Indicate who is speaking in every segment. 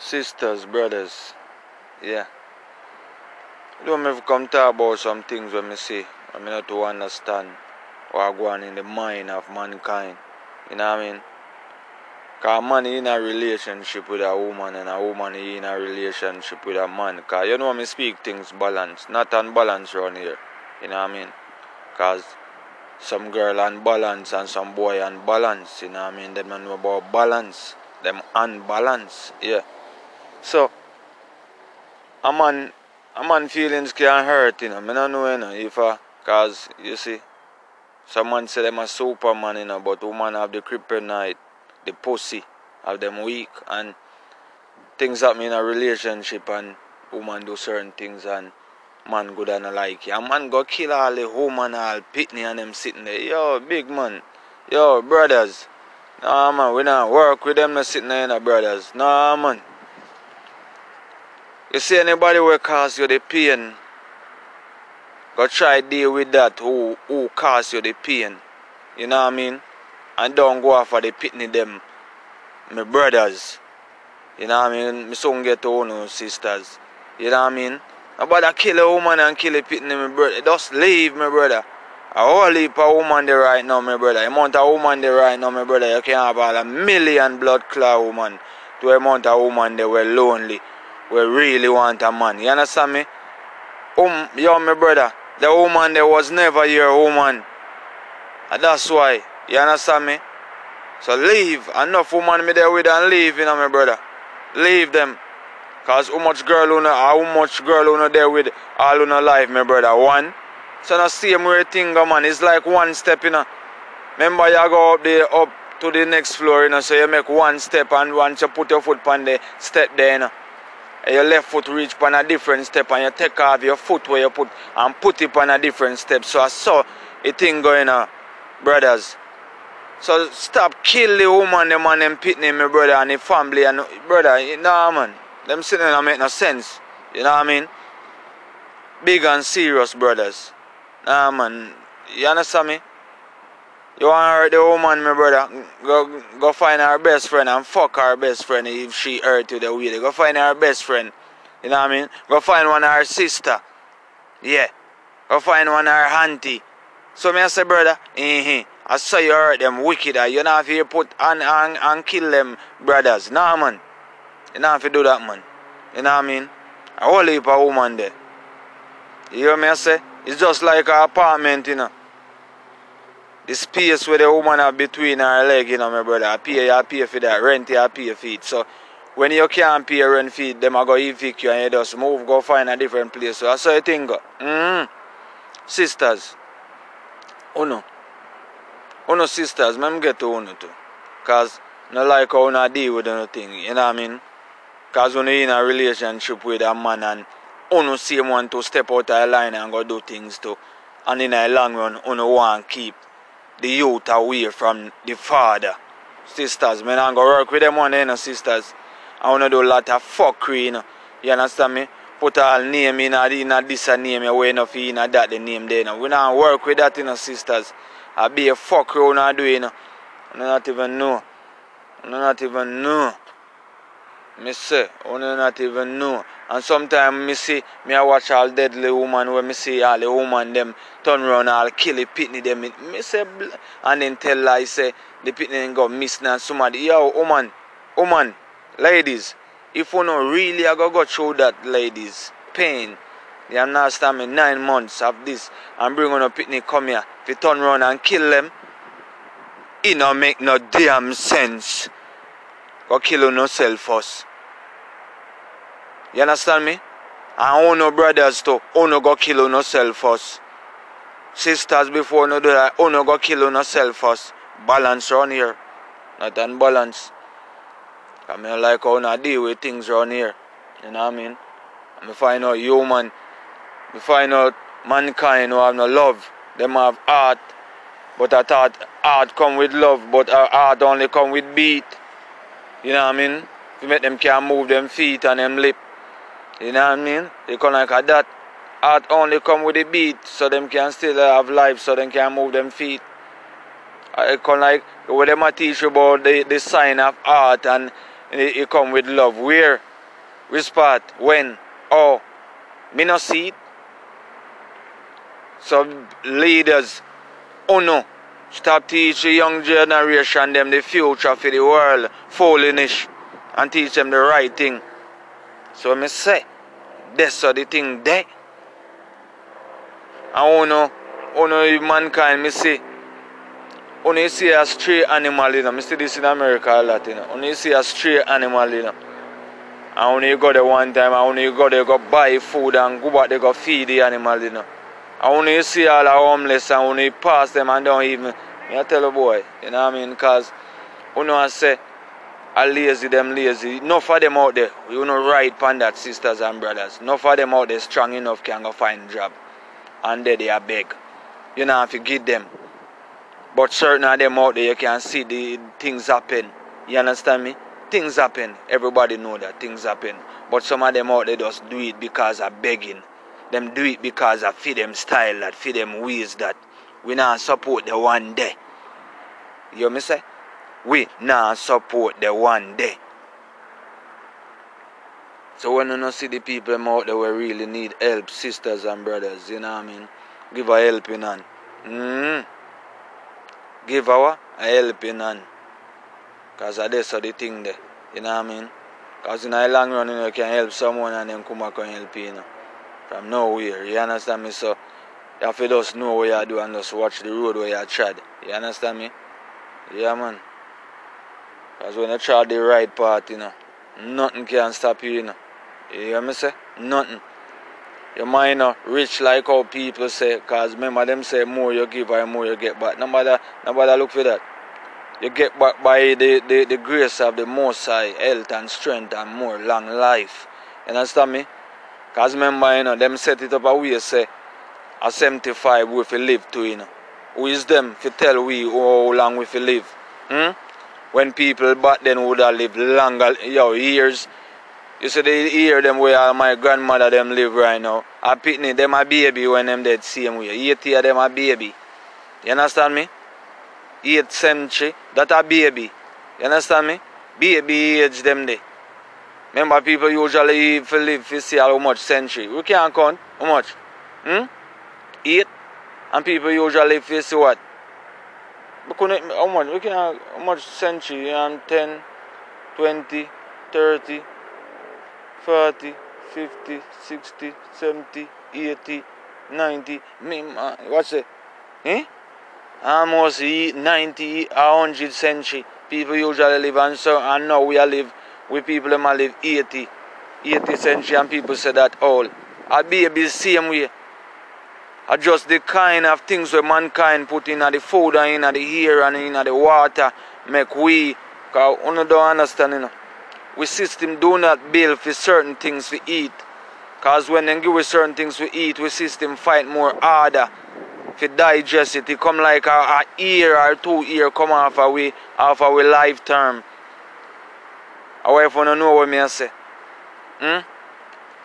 Speaker 1: sisters, brothers, yeah. Don't ever come talk about some things when me see, I mean not to understand what go on in the mind of mankind. You know what I mean? Cause man in a relationship with a woman and a woman in a relationship with a man. Cause you know me speak things balance, not unbalance around here. You know what I mean? Cause some girl unbalance and some boy unbalance. You know what I mean? Them know about balance. Them unbalance. Yeah. So a man a man feelings can hurt, you know. I don't know you know, if uh, cause you see some man say them a superman, you know, but woman have the kryptonite, the pussy have them weak and things happen in a relationship and woman do certain things and man good and like it. A man go kill all the woman all pitney and them sitting there. Yo, big man. Yo, brothers. Nah man, we not work with them not sitting there, you know, brothers. Nah man. You see anybody will cause you the pain, go try deal with that who who cause you the pain. You know what I mean? And don't go after the pitney them. My brothers. You know what I mean? Me soon get to know sisters. You know what I mean? Nobody kill a woman and kill a pitney, my brother. Just leave, my brother. A whole heap woman there right now, my brother. Amount of woman there right now, my brother. You can have all a million blood clot woman to amount of woman they were lonely we really want a man. You understand me? Um, yo, my brother, the woman there was never your woman. And that's why. You understand me? So leave. Enough woman me there with and leave, you know, my brother. Leave them. Cause how much girl know, how much girl know there with all know life, my brother. One. So now same way thing, man. It's like one step, you know. Remember you go up there, up to the next floor, you know, so you make one step and once you put your foot on the step there, you know your left foot reach on a different step and you take off your foot where you put and put it on a different step. So I saw a thing going on, brothers. So stop kill the woman, the man, them pitney, my brother, and the family, and brother, you know, man. Them sitting there make no sense. You know what I mean? Big and serious, brothers. Nah, man. You understand me? You want hurt the woman, my brother? Go, go find her best friend and fuck her best friend if she hurt you the way. Go find her best friend. You know what I mean? Go find one of her sister. Yeah. Go find one of her auntie. So me I say, brother, mm-hmm. I saw you hurt them wicked. You know if you put and, and, and kill them brothers. Nah, man. You know if you do that, man. You know what I mean? A whole heap of woman there. You hear me I say? It's just like an apartment, you know the space where the woman have between her leg, you know, my brother. I pay, I pay for that. Rent, I pay for it. So, when you can't pay rent feed, them are going to evict you and you just move, go find a different place. So, that's how you think. Mm-hmm. Sisters. Uno. Uno sisters, I'm get to Uno too. Because I like how I deal with anything, you know what I mean? Because when you're in a relationship with a man and Uno same one to step out of the line and go do things too. And in a long run, Uno want keep the youth away from the father. Sisters, man, I'm gonna work with them one day, you know, sisters. I wanna do a lot of fuckery, you know. You understand me? Put all name in a, in a this a name, you way enough in a that the name there, you know. We not work with that, you know, sisters. I be a fucker when I do, you know. I not even know. I not even know. Me say, I not even know. And sometimes me see, me I watch all deadly woman when me see all the woman them turn around all kill the pitney them. Me eh, say, and then tell I say, the pitney go miss now somebody. Yo, woman, woman, ladies, if you know really I go go through that, ladies, pain, you understand me, nine months of this, and bring on a pitney come here, if you turn around and kill them, it no make no damn sense. Go kill yourself first. You understand me? And no brothers too, no go kill uno self first. Sisters before no do that, uno go kill uno self first. Balance around here. Not unbalance. I mean like how I deal with things around here. You know what I mean? And find out human, we find out mankind who have no love. Them have art. But I thought art come with love, but art only come with beat. You know what I mean? We make them can't move them feet and them lip. You know what I mean? They come like a that. Art only come with the beat so them can still have life so them can move them feet. It come like what them a teach about the, the sign of art and it, come with love. Where Respond. When? Oh. Me no see it. So leaders, oh no. Stop teach young generation them the future for the world, foolish, and teach them the right thing. So me say, that's the thing there. And uno, uno mankind, me say, uno see a stray animal, you know. Me see this in America a lot, you know. Uno see a stray animal, you know. When you go there one time, I you go there, go buy food and go back there, go feed the animal, you know. When you see all the homeless and you pass them and don't even, I tell a boy, you know what I mean? Because, you know, I say, are lazy, them lazy. Enough of them out there, you know, right pan that, sisters and brothers. Enough of them out there strong enough can go find job. And there they are beg. You know, if you give them. But certain of them out there, you can see the things happen. You understand me? Things happen. Everybody know that things happen. But some of them out there just do it because of begging. Them do it because I feed them style that, feed them ways that we not support the one day. You say? We not support the one day. So when you not see the people out there we really need help, sisters and brothers, you know what I mean? Give a helping hand. Mm. Give our a helping hand. Cause that's the thing there. You know what I mean? Cause in a long run you, know, you can help someone and then come back and help you, you know from nowhere. You understand me? So you have to just know what you do and just watch the road where you tread. You understand me? Yeah, man. Because when you try the right path, you know, nothing can stop you, you know. You hear me say? Nothing. Your mind not rich like how people say, because remember them say more you give or more you get back. Nobody, nobody look for that. You get back by the, the, the grace of the Most High, health and strength and more long life. You understand me? Because remember, you know, them set it up a way, say, a 75 we fi live to, you know. Who is them tell we how long we fi live? Hmm? When people back then would have lived longer, yo, years. You see, they hear them where my grandmother them live right now. A pitney, them a baby when them dead same way. 80 of them a baby. You understand me? 8th century, that a baby. You understand me? Baby age them there. Remember, people usually live, live see how much century. We can't count. How much? Hmm? Eight. And people usually see what? Couldn't, how much? We can't, how much century? And 10, 20, 30, 40, 50, 60, 70, 80, 90. Me, What's it? Eh? Almost 90, 100 century. People usually live and so, and now we are live we people them live 80, 80 century and people say that all. I'll be a the same way. Are just the kind of things where mankind put in the food and in the air and in the water make we, because you don't understand, you know. We system do not build for certain things we eat. Because when they give us certain things we eat, we system fight more harder to digest it. It come like a, a ear or two ear come off of we, off our life term. Our wife wanna know what me I say. Hmm?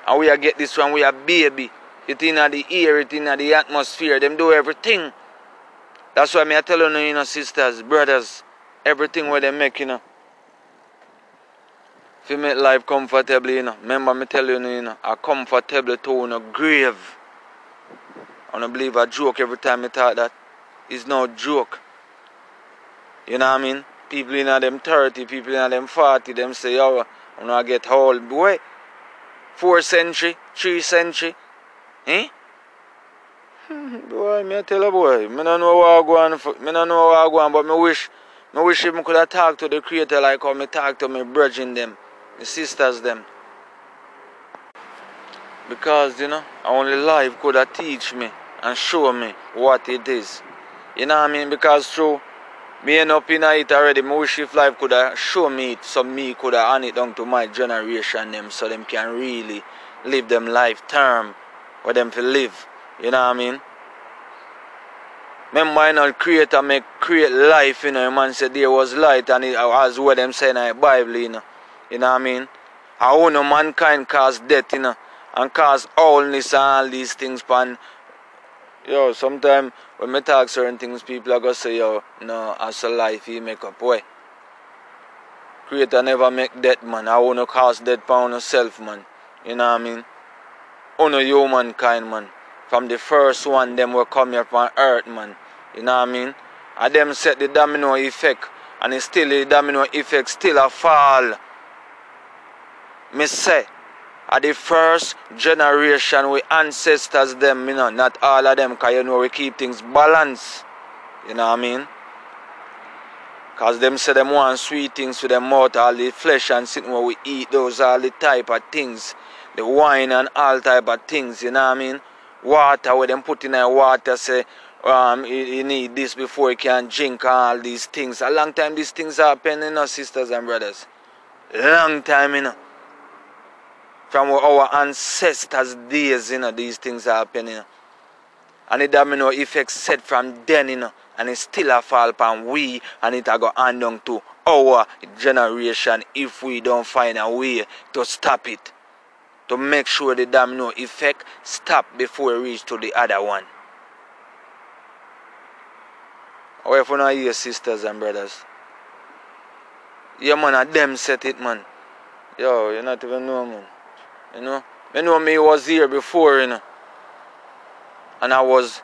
Speaker 1: And we a get this one, we a baby. It in the air, it in the atmosphere. Them do everything. That's why me I tell you, you know, sisters, brothers, everything where they make, you know. If you make life comfortable, you know. Remember me tell you, you know, a comfortable to you know, grave. I don't believe a joke every time I talk that. It's no joke. You know what I mean? People in them 30, people in them 40, them say, yo, I'm not get old. Boy, four century, three century. Eh? boy, me tell a boy, me don't know what I go on, for, me don't know what I go on, but me wish, me wish him could have talked to the creator like how me talk to my brethren them, my sisters them. Because, you know, only life could have teach me and show me what it is. You know what I mean? Because through me end up in it already. My wish if life could have show me it so me could have hand it down to my generation them so them can really live them life term where them to live. You know what I mean? Remember, you know, creator make create life, you know, man said there was light and it was what them saying in the Bible, you know. You know what I mean? How no mankind cause death, you know, and cause allness and all these things pan yo, sometimes when me talk certain things, people are gonna say, yo, no, as a life you make up way. Creator never make death, man. I wanna cause death on yourself, man. You know what I mean? Uno humankind, man. From the first one, them will come here from earth, man. You know what I mean? And them set the domino effect. And it's still the domino effect still a fall. Me say, at the first generation we ancestors them, you know, not all of them, cause you know we keep things balanced. You know what I mean? Cause them say them want sweet things to them mouth, all the flesh and sitting where we eat those all the type of things. The wine and all type of things, you know what I mean? Water where them put in the water say um you, you, need this before you can drink all these things. A long time these things happen, you know, sisters and brothers. Long time, you know. From our ancestors' days, you know, these things happen, you know. And the domino effect set from then, you know and it still a fall upon we and it a go hand down to our generation if we don't find a way to stop it. To make sure the domino effect stop before it reach to the other one. Or if you not hear sisters and brothers. Yeah man, a them set it man. Yo, you not even know man. You know? You know me was here before, you know. And I was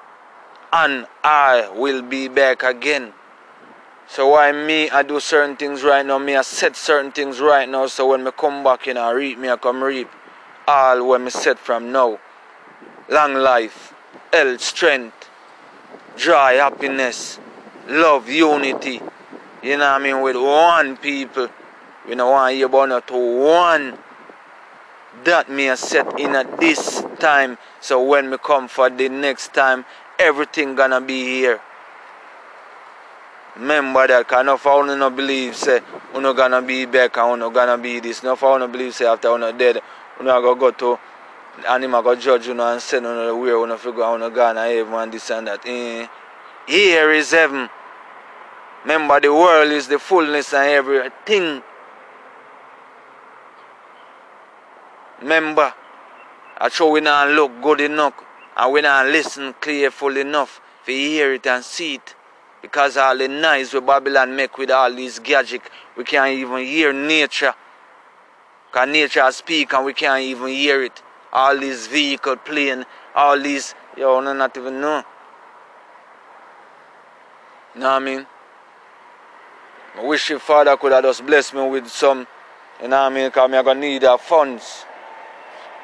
Speaker 1: and I will be back again. So why me I do certain things right now, me I set certain things right now so when me come back in I reap me I come reap all when me set from now. Long life, health, strength, joy, happiness, love, unity. You know what I mean? With one people. We don't want to one that me a set in at this time. So when me come for the next time, everything gonna be here. Remember that, cause enough of no believe say you gonna be back and you gonna be this. Enough of you no believe say after you dead, you go go to and him go judge you know, and send you know, where you figure out you gonna heaven and this and that. Eh. Here is heaven. Remember the world is the fullness and everything. Remember, I show we not look good enough and we not listen clearful enough to hear it and see it. Because all the noise we Babylon make with all these gadgets, we can't even hear nature. Because nature speak and we can't even hear it. All these vehicle playing, all these, yo, no, not even know. You know what I mean? I wish your father could have just blessed me with some, you know what I mean? Because I'm going to need the funds.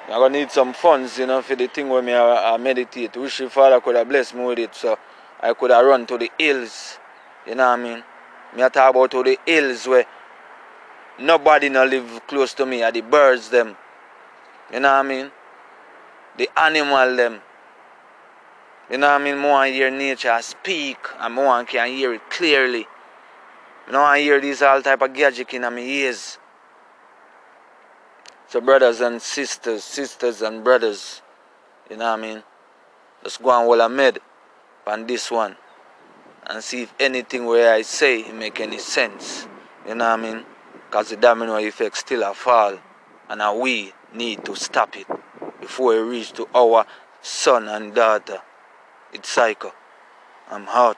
Speaker 1: I'm gonna need some funds, you know, for the thing where me I, I meditate. Wish your father could have blessed me with it so I could have run to the hills. You know what I mean? Me I talk about to the hills where nobody no live close to me, are the birds them. You know what I mean? The animal them. You know what I mean? More I hear nature speak and more can hear it clearly. You know I hear these all type of gadget in my ears. So, brothers and sisters, sisters and brothers, you know what I mean? Just go and hold a med on this one and see if anything where I say make any sense. You know what I mean? Because the domino effect still a fall and we need to stop it before it reach to our son and daughter. It's psycho. I'm hot.